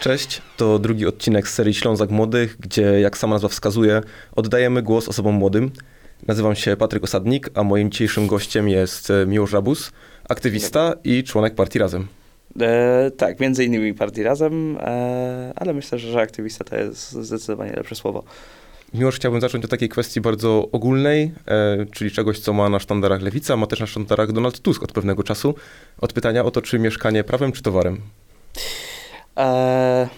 Cześć, to drugi odcinek z serii Ślązak Młodych, gdzie, jak sama nazwa wskazuje, oddajemy głos osobom młodym. Nazywam się Patryk Osadnik, a moim dzisiejszym gościem jest e, Miłosz Rabus, aktywista i członek partii Razem. E, tak, między innymi partii Razem, e, ale myślę, że aktywista to jest zdecydowanie lepsze słowo. Miłosz, chciałbym zacząć od takiej kwestii bardzo ogólnej, e, czyli czegoś, co ma na sztandarach Lewica, ma też na sztandarach Donald Tusk od pewnego czasu. Od pytania o to, czy mieszkanie prawem, czy towarem. E,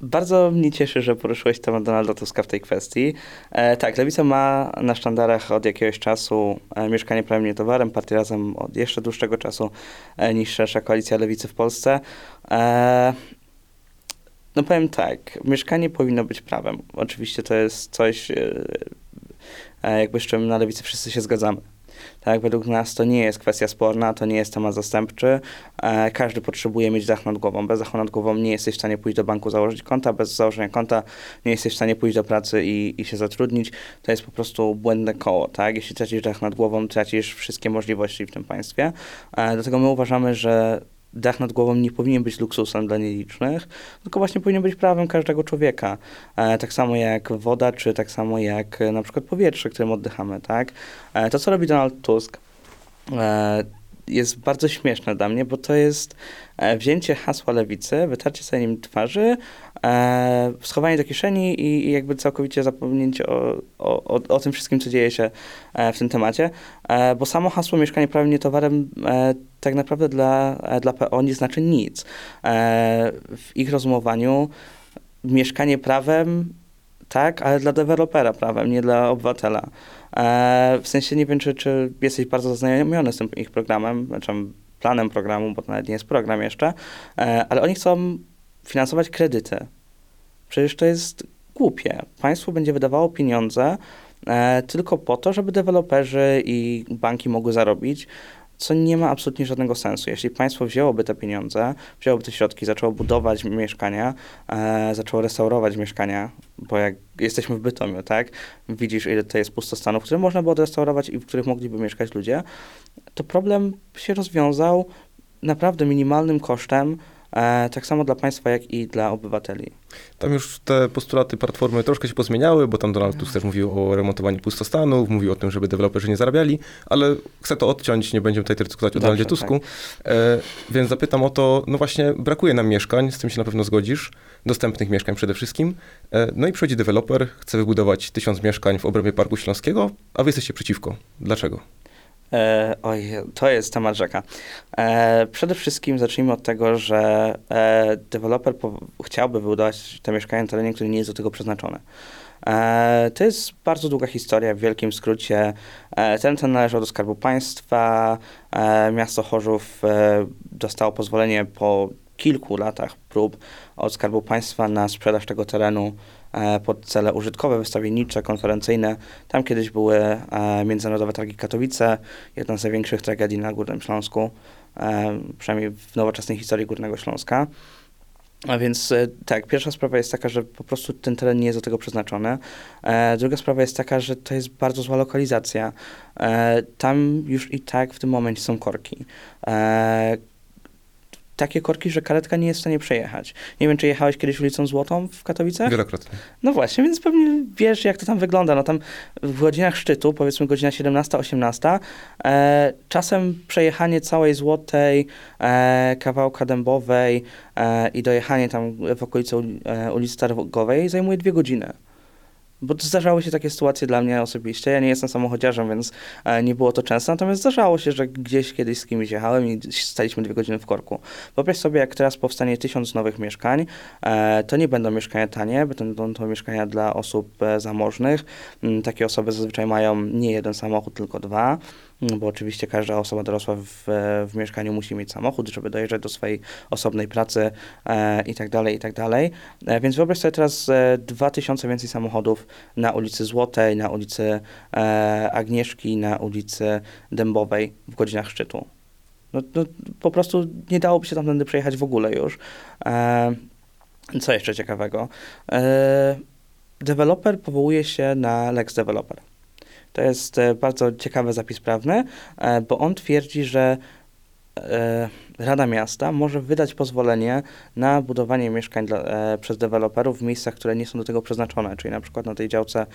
bardzo mnie cieszy, że poruszyłeś temat Donalda Tuska w tej kwestii. E, tak, Lewica ma na sztandarach od jakiegoś czasu e, mieszkanie prawem nie towarem, partia razem od jeszcze dłuższego czasu e, niż szersza koalicja Lewicy w Polsce. No powiem tak, mieszkanie powinno być prawem. Oczywiście to jest coś, jakby z czym na Lewicy wszyscy się zgadzamy. Tak, według nas to nie jest kwestia sporna, to nie jest temat zastępczy. E, każdy potrzebuje mieć dach nad głową. Bez dachu nad głową nie jesteś w stanie pójść do banku, założyć konta, bez założenia konta nie jesteś w stanie pójść do pracy i, i się zatrudnić. To jest po prostu błędne koło, tak? Jeśli tracisz dach nad głową, tracisz wszystkie możliwości w tym państwie. E, dlatego my uważamy, że dach nad głową nie powinien być luksusem dla nielicznych, tylko właśnie powinien być prawem każdego człowieka. E, tak samo jak woda, czy tak samo jak e, na przykład powietrze, którym oddychamy, tak? E, to, co robi Donald Tusk, e, jest bardzo śmieszne dla mnie, bo to jest e, wzięcie hasła lewicy, wytarcie sobie nim twarzy, e, schowanie do kieszeni i, i jakby całkowicie zapomnienie o, o, o, tym wszystkim, co dzieje się e, w tym temacie, e, bo samo hasło mieszkanie prawem towarem e, tak naprawdę dla, e, dla PO nie znaczy nic. W ich rozumowaniu mieszkanie prawem tak, ale dla dewelopera prawem, nie dla obywatela. E, w sensie nie wiem, czy, czy jesteś bardzo zaznajomiony z tym ich programem, znaczy planem programu, bo to nawet nie jest program jeszcze, e, ale oni chcą finansować kredyty. Przecież to jest głupie. Państwo będzie wydawało pieniądze e, tylko po to, żeby deweloperzy i banki mogły zarobić, co nie ma absolutnie żadnego sensu. Jeśli państwo wzięłoby te pieniądze, wzięłoby te środki, zaczęło budować mieszkania, e, zaczęło restaurować mieszkania, bo jak jesteśmy w Bytomiu, tak, widzisz ile to jest pustostanów, które można by odrestaurować i w których mogliby mieszkać ludzie, to problem się rozwiązał naprawdę minimalnym kosztem, tak samo dla państwa, jak i dla obywateli. Tam już te postulaty platformy troszkę się pozmieniały, bo tam Donald Tusk też mówił o remontowaniu pustostanów, mówił o tym, żeby deweloperzy nie zarabiali, ale chcę to odciąć, nie będziemy tutaj dyskutować o Donaldzie Tusku. E, więc zapytam o to, no właśnie brakuje nam mieszkań, z tym się na pewno zgodzisz, dostępnych mieszkań przede wszystkim. E, no i przychodzi deweloper, chce wybudować tysiąc mieszkań w obrębie Parku Śląskiego, a wy jesteście przeciwko. Dlaczego? E, oj, to jest temat rzeka. E, przede wszystkim zacznijmy od tego, że e, deweloper chciałby wybudować te mieszkania na terenie, który nie jest do tego przeznaczony. E, to jest bardzo długa historia, w wielkim skrócie. E, ten ten należał do Skarbu Państwa. E, miasto Chorzów dostało pozwolenie po kilku latach prób od Skarbu Państwa na sprzedaż tego terenu e, pod cele użytkowe, wystawiennicze, konferencyjne. Tam kiedyś były e, Międzynarodowe Targi Katowice, jedna z największych tragedii na Górnym Śląsku, e, przynajmniej w nowoczesnej historii Górnego Śląska. A więc tak, pierwsza sprawa jest taka, że po prostu ten teren nie jest do tego przeznaczony. E, druga sprawa jest taka, że to jest bardzo zła lokalizacja. E, tam już i tak w tym momencie są korki. E, takie korki, że karetka nie jest w stanie przejechać. Nie wiem, czy jechałeś kiedyś ulicą Złotą w Katowicach? Wielokrotnie. No właśnie, więc pewnie wiesz, jak to tam wygląda. No tam w godzinach szczytu, powiedzmy godzina 17-18, e, czasem przejechanie całej Złotej, e, kawałka Dębowej e, i dojechanie tam w okolice uli- e, ulicy Targowej zajmuje dwie godziny. Bo zdarzały się takie sytuacje dla mnie osobiście. Ja nie jestem samochodziarzem, więc e, nie było to często. Natomiast zdarzało się, że gdzieś kiedyś z kimś jechałem i staliśmy dwie godziny w korku. Wyobraź sobie, jak teraz powstanie tysiąc nowych mieszkań, e, to nie będą mieszkania tanie, będą to mieszkania dla osób e, zamożnych. Mm, Takie osoby zazwyczaj mają nie jeden samochód, tylko dwa, mm, bo oczywiście każda osoba dorosła w, w mieszkaniu musi mieć samochód, żeby dojeżdżać do swojej osobnej pracy e, i tak dalej, i tak dalej. E, więc wyobraź sobie teraz e, dwa tysiące więcej samochodów na ulicy Złotej, na ulicy e, Agnieszki, na ulicy Dębowej w godzinach szczytu. No, no, po prostu nie dałoby się tamtędy przejechać w ogóle już. E, co jeszcze ciekawego? E, deweloper powołuje się na Lex Developer. To jest e, bardzo ciekawy zapis prawny, e, bo on twierdzi, że e, Rada Miasta może wydać pozwolenie na budowanie mieszkań dla, e, przez deweloperów w miejscach, które nie są do tego przeznaczone, czyli na przykład na tej działce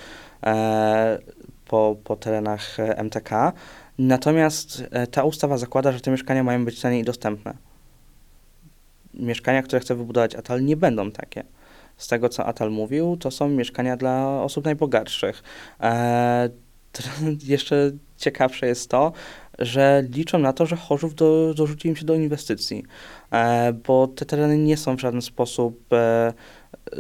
e, po, po terenach MTK. Natomiast e, ta ustawa zakłada, że te mieszkania mają być taniej dostępne. Mieszkania, które chce wybudować Atal, nie będą takie. Z tego, co Atal mówił, to są mieszkania dla osób najbogatszych. E, jeszcze ciekawsze jest to, że liczą na to, że Chorzów do, dorzuci im się do inwestycji, e, bo te tereny nie są w żaden sposób e,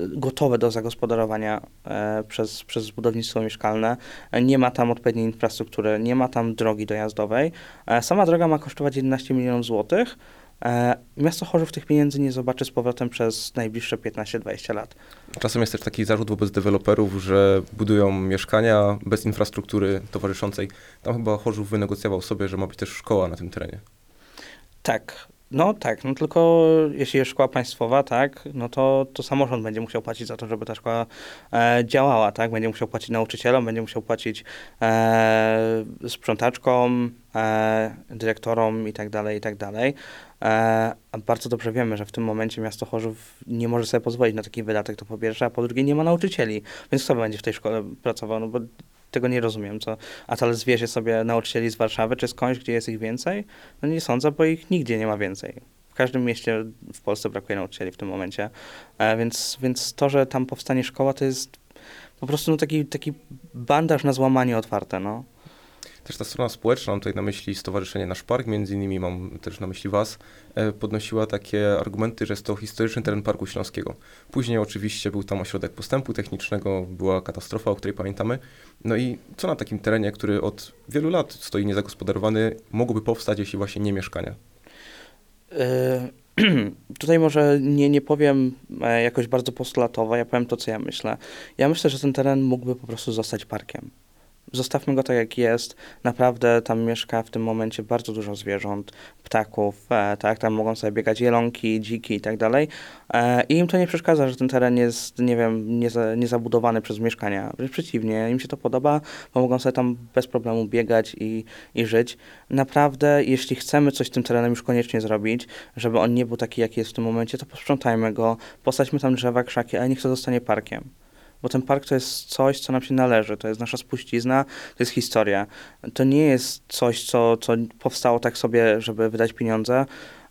gotowe do zagospodarowania e, przez, przez budownictwo mieszkalne. Nie ma tam odpowiedniej infrastruktury, nie ma tam drogi dojazdowej. Sama droga ma kosztować 11 milionów złotych. E, miasto Chorzów tych pieniędzy nie zobaczy z powrotem przez najbliższe 15-20 lat. Czasem jest też taki zarzut wobec deweloperów, że budują mieszkania bez infrastruktury towarzyszącej. Tam chyba Chorzów wynegocjował sobie, że ma być też szkoła na tym terenie. Tak, no tak, no tylko jeśli jest szkoła państwowa, tak, no to, to samorząd będzie musiał płacić za to, żeby ta szkoła e, działała, tak, będzie musiał płacić nauczycielom, będzie musiał płacić e, sprzątaczkom, e, dyrektorom i tak dalej, i tak dalej. E, a bardzo dobrze wiemy, że w tym momencie miasto Chorzów nie może sobie pozwolić na taki wydatek, to po pierwsze, a po drugie nie ma nauczycieli, więc kto będzie w tej szkole pracował, no bo tego nie rozumiem. Co, a to zwiezie sobie nauczycieli z Warszawy czy skądś, gdzie jest ich więcej? No nie sądzę, bo ich nigdzie nie ma więcej. W każdym mieście w Polsce brakuje nauczycieli w tym momencie. E, więc, więc to, że tam powstanie szkoła, to jest po prostu no, taki, taki bandaż na złamanie otwarte. No. Też ta strona społeczna, mam tutaj na myśli Stowarzyszenie Nasz Park, między innymi mam też na myśli Was, e, podnosiła takie argumenty, że jest to historyczny teren Parku Śląskiego. Później oczywiście był tam ośrodek postępu technicznego, była katastrofa, o której pamiętamy. No i co na takim terenie, który od wielu lat stoi niezagospodarowany, mogłoby powstać, jeśli właśnie nie mieszkania? Yy, tutaj może nie, nie powiem e, jakoś bardzo postulatowo, ja powiem to, co ja myślę. Ja myślę, że ten teren mógłby po prostu zostać parkiem zostawmy go tak jak jest. Naprawdę tam mieszka w tym momencie bardzo dużo zwierząt, ptaków, e, tak, tam mogą sobie biegać jelonki, dziki i tak dalej. E, I im to nie przeszkadza, że ten teren jest, nie wiem, niezabudowany nie przez mieszkania. Wręcz przeciwnie, im się to podoba, bo mogą sobie tam bez problemu biegać i, i żyć. Naprawdę, jeśli chcemy coś z tym terenem już koniecznie zrobić, żeby on nie był taki, jaki jest w tym momencie, to posprzątajmy go, posadźmy tam drzewa, krzaki, ale niech to zostanie parkiem bo ten park to jest coś, co nam się należy, to jest nasza spuścizna, to jest historia. To nie jest coś, co, co powstało tak sobie, żeby wydać pieniądze,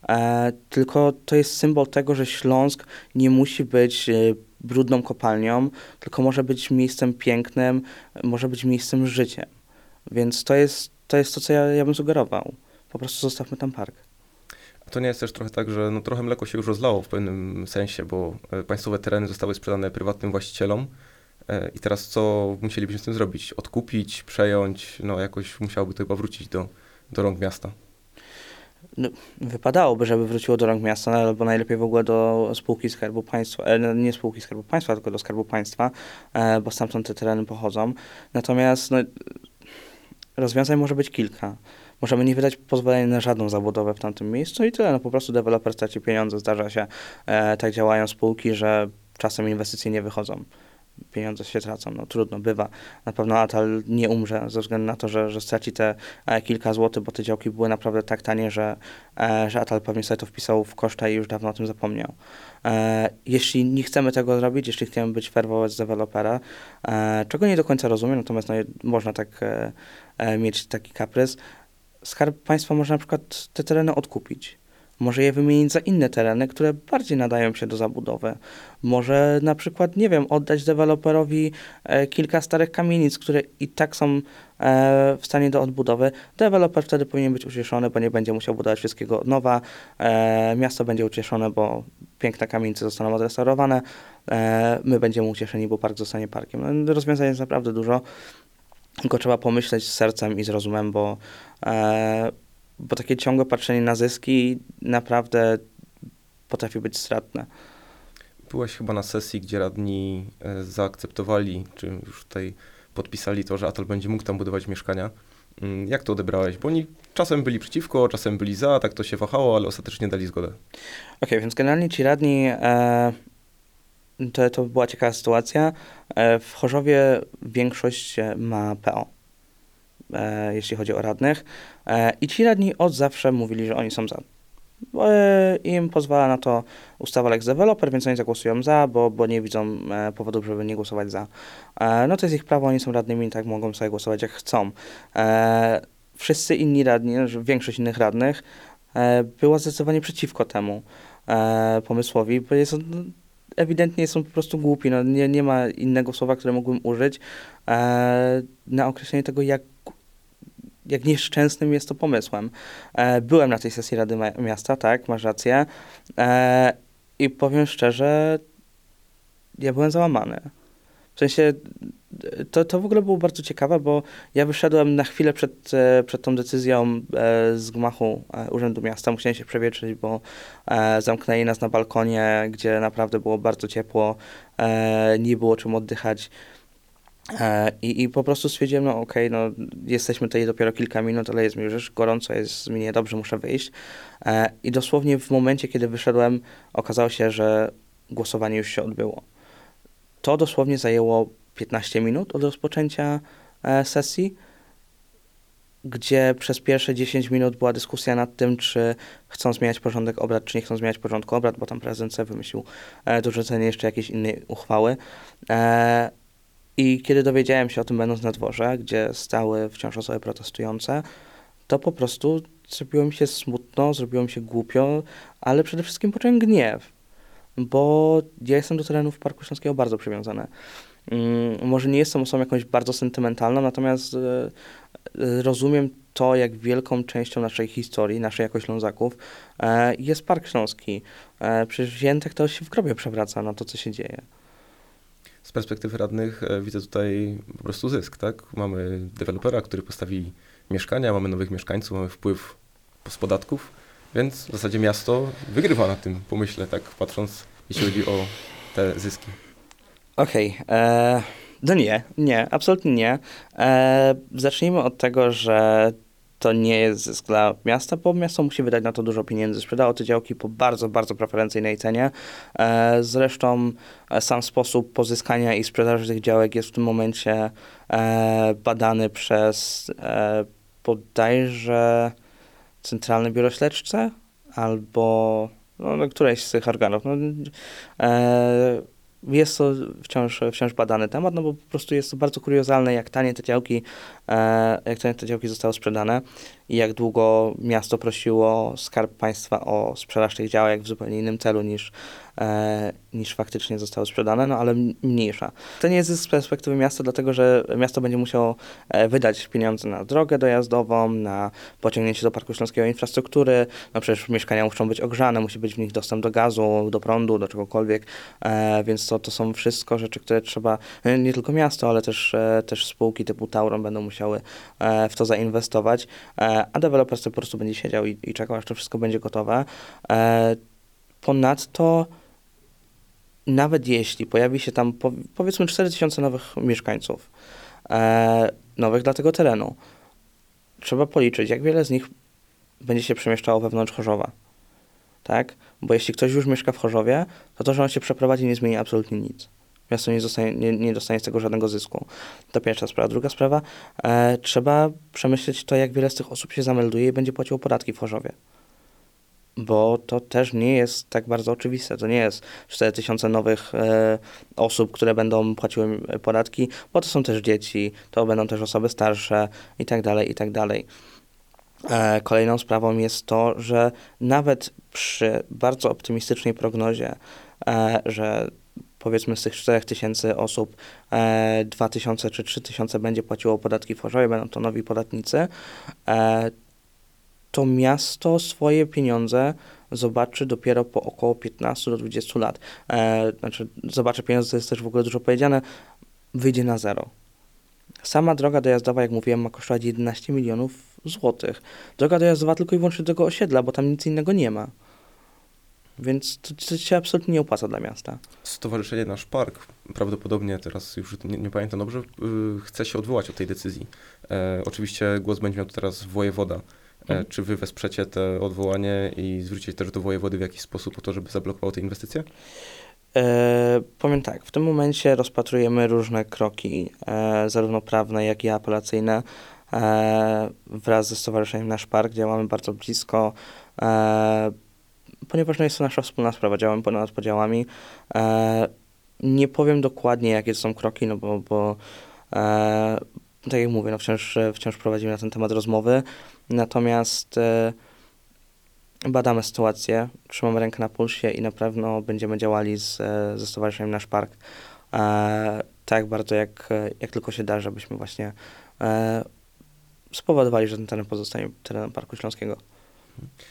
e, tylko to jest symbol tego, że Śląsk nie musi być e, brudną kopalnią, tylko może być miejscem pięknym, może być miejscem życiem. Więc to jest to, jest to co ja, ja bym sugerował. Po prostu zostawmy tam park. To nie jest też trochę tak, że no, trochę mleko się już rozlało w pewnym sensie, bo e, państwowe tereny zostały sprzedane prywatnym właścicielom. E, I teraz co musielibyśmy z tym zrobić? Odkupić, przejąć, no jakoś musiałoby to chyba wrócić do, do rąk miasta. No, wypadałoby, żeby wróciło do rąk miasta, no, albo najlepiej w ogóle do spółki Skarbu Państwa, e, no, nie spółki Skarbu Państwa, tylko do Skarbu Państwa, bo stamtąd te tereny pochodzą. Natomiast no, rozwiązań może być kilka możemy nie wydać pozwolenia na żadną zabudowę w tamtym miejscu i tyle. No po prostu deweloper straci pieniądze. Zdarza się, e, tak działają spółki, że czasem inwestycje nie wychodzą. Pieniądze się tracą, no trudno, bywa. Na pewno Atal nie umrze ze względu na to, że, że straci te e, kilka złotych, bo te działki były naprawdę tak tanie, że, e, że Atal pewnie sobie to wpisał w koszta i już dawno o tym zapomniał. E, jeśli nie chcemy tego zrobić, jeśli chcemy być fair dewelopera, e, czego nie do końca rozumiem, natomiast no, można tak e, mieć taki kaprys, Skarb Państwa może na przykład te tereny odkupić. Może je wymienić za inne tereny, które bardziej nadają się do zabudowy. Może na przykład, nie wiem, oddać deweloperowi kilka starych kamienic, które i tak są w stanie do odbudowy. Deweloper wtedy powinien być ucieszony, bo nie będzie musiał budować wszystkiego od nowa. Miasto będzie ucieszone, bo piękne kamienice zostaną odrestaurowane. E, my będziemy ucieszeni, bo park zostanie parkiem. No, rozwiązań jest naprawdę dużo. Tylko trzeba pomyśleć z sercem i z rozumem, bo, e, bo takie ciągłe patrzenie na zyski naprawdę potrafi być stratne. Byłeś chyba na sesji, gdzie radni e, zaakceptowali, czy już tutaj podpisali to, że Atol będzie mógł tam budować mieszkania. Mm, jak to odebrałeś? Bo oni czasem byli przeciwko, czasem byli za, tak to się wahało, ale ostatecznie dali zgodę. Okej, okay, więc generalnie ci radni e, to, to była ciekawa sytuacja. E, w Chorzowie większość ma PO. e, jeśli chodzi o radnych. E, I ci radni od zawsze mówili, że oni są za. E, Im pozwala na to ustawa Lex Developer, więc oni zagłosują za, bo, bo nie widzą e, powodów, żeby nie głosować za. E, no to jest ich prawo, oni są radnymi, tak mogą sobie głosować jak chcą. E, wszyscy inni radni, znaczy większość innych radnych była zdecydowanie przeciwko temu pomysłowi, bo jest on, ewidentnie są po prostu głupi. No, nie, nie ma innego słowa, które mógłbym użyć na określenie tego, jak, jak nieszczęsnym jest to pomysłem. E, byłem na tej sesji Rady Miasta, tak, masz rację. E, I powiem szczerze, ja byłem załamany. W sensie, to, to w ogóle było bardzo ciekawe, bo ja wyszedłem na chwilę przed, e, przed tą decyzją z gmachu Urzędu Miasta. Musiałem się przewietrzyć, bo zamknęli nas na balkonie, gdzie naprawdę było bardzo ciepło, nie było czym oddychać. E, I, I po prostu stwierdziłem, no okej, no jesteśmy tutaj dopiero kilka minut, ale jest mi już gorąco, jest mi niedobrze, muszę wyjść. E, I dosłownie w momencie, kiedy wyszedłem, okazało się, że głosowanie już się odbyło. To dosłownie zajęło 15 minut od rozpoczęcia e, sesji, gdzie przez pierwsze 10 minut była dyskusja nad tym, czy chcą zmieniać porządek obrad, czy nie chcą zmieniać porządku obrad, bo tam prezydent sobie wymyślił dorzucenie jeszcze jakiejś innej uchwały. I kiedy dowiedziałem się o tym, będąc na dworze, gdzie stały wciąż osoby protestujące, to po prostu zrobiło mi się smutno, zrobiło mi się głupio, ale przede wszystkim poczułem gniew, bo ja jestem do terenów Parku Śląskiego bardzo przywiązany. Mm, może nie jestem osobą jakąś bardzo sentymentalną, natomiast e, e, rozumiem to, jak wielką częścią naszej historii, naszej jako Ślązaków e, jest Park Śląski. Przecież Jętek to się w grobie przewraca na to, co się dzieje. Z perspektywy radnych e, widzę tutaj po prostu zysk, tak? Mamy dewelopera, który postawi mieszkania, mamy nowych mieszkańców, mamy wpływ z podatków, więc w zasadzie miasto wygrywa na tym pomyśle, tak patrząc, jeśli chodzi o te zyski. Okej, e, no nie, nie, absolutnie nie. E, zacznijmy od tego, że to nie jest zysk dla miasta, bo miasto musi wydać na to dużo pieniędzy. Sprzedało te działki po bardzo, bardzo preferencyjnej cenie. E, zresztą e, sam sposób pozyskania i sprzedaży tych działek jest w tym momencie e, badany przez bodajże Centralne Biuro Śledcze albo no, no, któreś z tych organów. No, jest to wciąż, wciąż badany temat, no bo po prostu jest to bardzo kuriozalne, jak tanie te działki, e, jak tanie te działki zostały sprzedane i jak długo miasto prosiło Skarb Państwa o sprzedaż tych działek w zupełnie innym celu niż, e, niż faktycznie zostały sprzedane, no ale mniejsza. To nie jest z perspektywy miasta, dlatego że miasto będzie musiało e, wydać pieniądze na drogę dojazdową, na pociągnięcie do Parku Śląskiego infrastruktury, no przecież mieszkania muszą być ogrzane, musi być w nich dostęp do gazu, do prądu, do czegokolwiek, e, więc to, to są wszystko rzeczy, które trzeba, nie tylko miasto, ale też, też spółki typu Tauron będą musiały w to zainwestować, a deweloper sobie po prostu będzie siedział i, i czekał, aż to wszystko będzie gotowe. Ponadto nawet jeśli pojawi się tam po, powiedzmy 4000 nowych mieszkańców, e, nowych dla tego terenu, trzeba policzyć, jak wiele z nich będzie się przemieszczało wewnątrz Chorzowa. Tak? Bo jeśli ktoś już mieszka w Chorzowie, to to, że on się przeprowadzi, nie zmieni absolutnie nic. Miasto nie, zostanie, nie, nie dostanie z tego żadnego zysku. To pierwsza sprawa. Druga sprawa, e, trzeba przemyśleć to, jak wiele z tych osób się zamelduje i będzie płaciło podatki w Chorzowie bo to też nie jest tak bardzo oczywiste. To nie jest 4000 nowych e, osób, które będą płaciły podatki, bo to są też dzieci, to będą też osoby starsze i tak dalej, i tak dalej. E, kolejną sprawą jest to, że nawet przy bardzo optymistycznej prognozie, e, że powiedzmy z tych 4000 osób e, 2000 czy 3000 będzie płaciło podatki w Chorzowie, będą to nowi podatnicy, e, to miasto swoje pieniądze zobaczy dopiero po około 15 do 20 lat. E, znaczy, zobaczy pieniądze, to jest też w ogóle dużo powiedziane, wyjdzie na zero. Sama droga dojazdowa, jak mówiłem, ma kosztować 11 milionów złotych. Droga dojazdowa tylko i wyłącznie do tego osiedla, bo tam nic innego nie ma. Więc to, to się absolutnie nie opłaca dla miasta. Stowarzyszenie Nasz Park prawdopodobnie, teraz już nie, nie pamiętam dobrze, yy, chce się odwołać od tej decyzji. E, oczywiście głos będzie miał teraz wojewoda. E, Mhm. Czy wy wesprzecie te odwołanie i zwrócicie też do wojewody w jakiś sposób po to, żeby zablokował te inwestycje? E, powiem tak, w tym momencie rozpatrujemy różne kroki, e, zarówno prawne, jak i apelacyjne, e, wraz ze Stowarzyszeniem Nasz Park działamy bardzo blisko, e, ponieważ no jest to nasza wspólna sprawa, działamy ponad podziałami. E, nie powiem dokładnie, jakie to są kroki, no bo, bo e, tak jak mówię, no wciąż, wciąż prowadzimy na ten temat rozmowy, natomiast e, badamy sytuację, trzymamy rękę na pulsie i na pewno będziemy działali z, e, ze Stowarzyszeniem Nasz Park e, tak bardzo, jak, jak tylko się da, żebyśmy właśnie e, spowodowali, że ten teren pozostanie terenem Parku Śląskiego.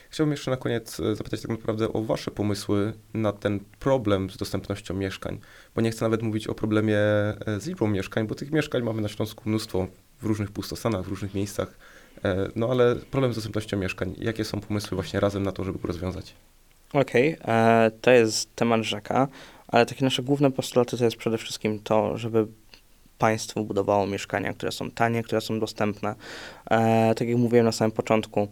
Chciałbym jeszcze na koniec e, zapytać tak naprawdę o Wasze pomysły na ten problem z dostępnością mieszkań, bo nie chcę nawet mówić o problemie e, z liczbą mieszkań, bo tych mieszkań mamy na Śląsku mnóstwo w różnych pustostanach, w różnych miejscach, e, no ale problem z dostępnością mieszkań, jakie są pomysły właśnie razem na to, żeby go rozwiązać? Okej, okay, to jest temat rzeka, ale takie nasze główne postulaty to jest przede wszystkim to, żeby państwo budowało mieszkania, które są tanie, które są dostępne. E, tak jak mówiłem na samym początku,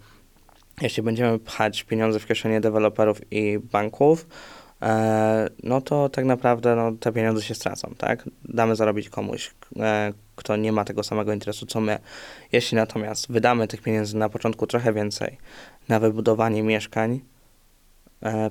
jeśli będziemy pchać pieniądze w kieszenie deweloperów i banków, e, no to tak naprawdę no, te pieniądze się stracą, tak? Damy zarobić komuś, e, kto nie ma tego samego interesu co my. Jeśli natomiast wydamy tych pieniędzy na początku trochę więcej na wybudowanie mieszkań,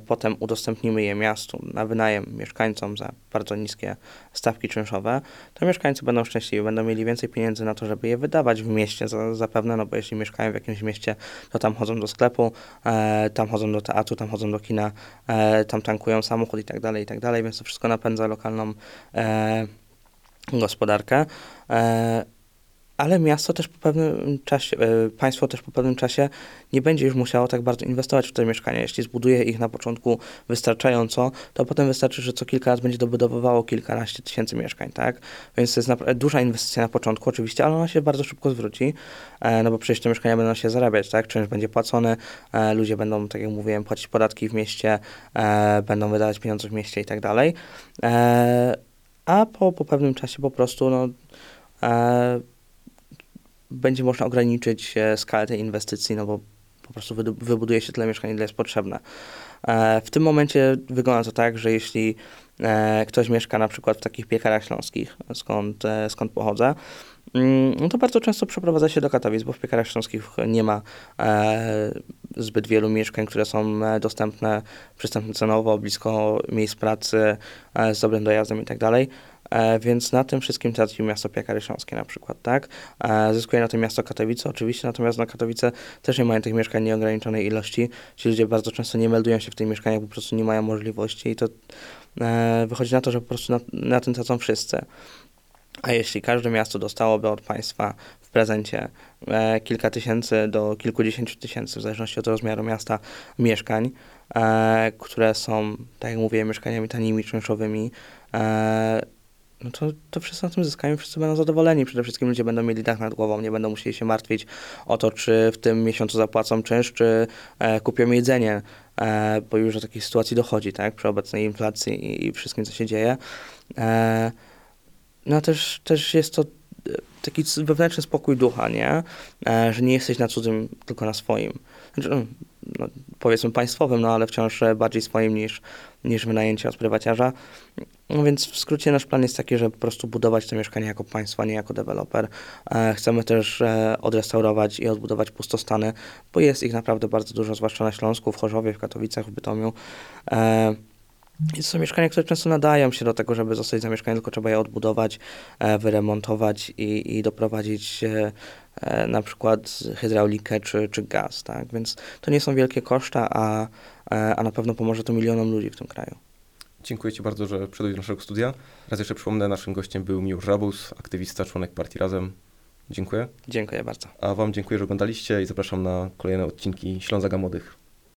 potem udostępnimy je miastu na wynajem mieszkańcom za bardzo niskie stawki czynszowe, to mieszkańcy będą szczęśliwi, będą mieli więcej pieniędzy na to, żeby je wydawać w mieście zapewne, no bo jeśli mieszkają w jakimś mieście, to tam chodzą do sklepu, e, tam chodzą do teatru, tam chodzą do kina, e, tam tankują samochód i tak dalej, i tak dalej, więc to wszystko napędza lokalną gospodarkę ale miasto też po pewnym czasie, e, państwo też po pewnym czasie nie będzie już musiało tak bardzo inwestować w te mieszkania. Jeśli zbuduje ich na początku wystarczająco, to potem wystarczy, że co kilka lat będzie dobudowywało kilkanaście tysięcy mieszkań, tak? Więc to jest duża inwestycja na początku oczywiście, ale ona się bardzo szybko zwróci, e, no bo przecież te mieszkania będą się zarabiać, tak? Czynsz będzie płacony, e, ludzie będą, tak jak mówiłem, płacić podatki w mieście, będą wydawać pieniądze w mieście i tak dalej. A po, po pewnym czasie po prostu, no, będzie można ograniczyć e, skalę tej inwestycji, no bo po prostu wybuduje się tyle mieszkań, ile jest potrzebne. E, w tym momencie wygląda to tak, że jeśli e, ktoś mieszka na przykład w takich piekarach śląskich, skąd, skąd pochodzę, mm, no to bardzo często przeprowadza się do Katowic, bo w piekarach śląskich nie ma zbyt wielu mieszkań, które są dostępne, przystępne cenowo, blisko miejsc pracy, z dobrym dojazdem i tak więc na tym wszystkim traci miasto Piekary Śląskie na przykład, tak? E, zyskuje na tym miasto Katowice oczywiście, natomiast na Katowice też nie mają tych mieszkań nieograniczonej ilości. Ci ludzie bardzo często nie meldują się w tych mieszkaniach, po prostu nie mają możliwości i to e, wychodzi na to, że po prostu na, na tym tracą wszyscy. A jeśli każde miasto dostałoby od państwa w prezencie e, kilka tysięcy do kilkudziesięciu tysięcy, w zależności od rozmiaru miasta, mieszkań, e, które są, tak jak mówię, mieszkaniami tanimi, czynszowymi, e, no to, to wszyscy na tym zyskają, wszyscy będą zadowoleni. Przede wszystkim ludzie będą mieli dach nad głową, nie będą musieli się martwić o to, czy w tym miesiącu zapłacą czynsz, czy e, kupią jedzenie, e, bo już do takiej sytuacji dochodzi, tak, przy obecnej inflacji i, i wszystkim, co się dzieje. E, no też, też jest to e, taki wewnętrzny spokój ducha, nie? E, że nie jesteś na cudzym, tylko na swoim. Znaczy, no, no, powiedzmy państwowym, no ale wciąż bardziej swoim niż, niż wynajęcie od prywaciarza. No więc w skrócie nasz plan jest taki, że po prostu budować te mieszkania jako państwo, nie jako deweloper. E, chcemy też e, odrestaurować i odbudować pustostany, bo jest ich naprawdę bardzo dużo, zwłaszcza na Śląsku, w Chorzowie, w Katowicach, w Bytomiu. E, i to są mieszkania, które często nadają się do tego, żeby zostać zamieszkane, tylko trzeba je odbudować, wyremontować i, i doprowadzić na przykład hydraulikę czy, czy gaz, tak? Więc to nie są wielkie koszta, a, a na pewno pomoże to milionom ludzi w tym kraju. Dziękuję Ci bardzo, że przyszedłeś do naszego studia. Raz jeszcze przypomnę, naszym gościem był Miłosz Rabus, aktywista, członek partii Razem. Dziękuję. Dziękuję bardzo. A Wam dziękuję, że oglądaliście i zapraszam na kolejne odcinki Ślązaga Młodych.